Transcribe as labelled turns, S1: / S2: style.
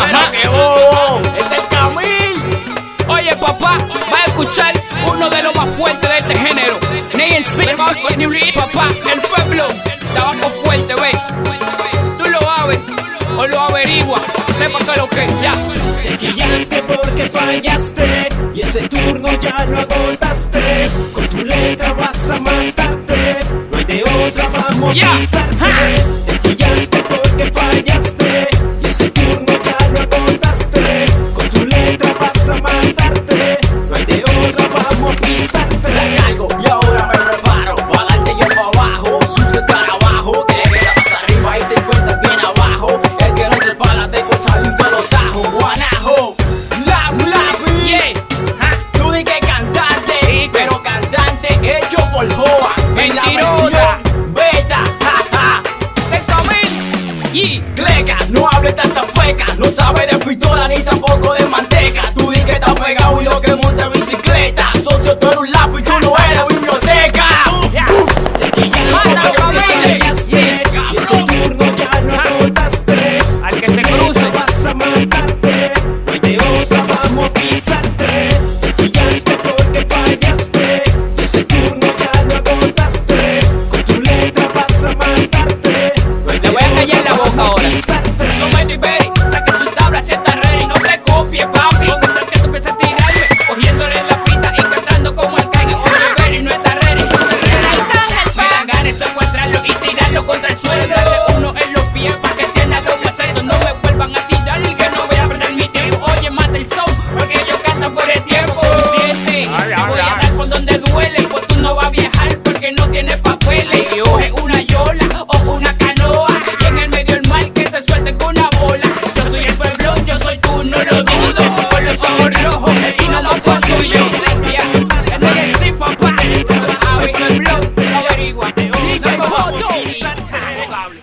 S1: Ajá, Pero que bobo, este es Camil.
S2: Oye, papá, va a escuchar uno de los más fuertes de este género. Neil Six, papá, el pueblo. Tabaco fuerte, ve. Tú lo sabes o lo averigua. Sepa que lo que ya.
S3: Te quillaste porque fallaste y ese turno ya lo agotaste. Con tu letra vas a matarte, no hay de otra, vamos Ya. a pisarte. Ja. Te quillaste porque fallaste
S1: chicleca. No hable tanta feca, no sabe de pistola ni tampoco de manteca. Tú di que estás pegado y lo que monta bicicleta. Socio, tú eres un lápiz, tú no eres biblioteca.
S3: Te y ese turno ya no agotaste.
S2: Al que se
S3: vas a matarte, hoy de vamos a pisarte. Te quillaste porque fallaste, y ese turno
S2: espere. Saque su tabla, sienta ready, no le copie, papi. Donde sea que tú pienses tirarme, cogiéndole la pita y cantando como el caño. Oye, Berry, no está ready. Me dan ganas de encontrarlo y tirarlo contra el suelo. Darle uno en los pies para que tienda los huesitos. No me vuelvan a tirar y que no voy a perder mi tiempo. Oye, mata el show, porque yo canto por el tiempo. Siente, te voy a dar con donde duele. bola. Yo soy el pueblo, yo soy tú, no lo digo.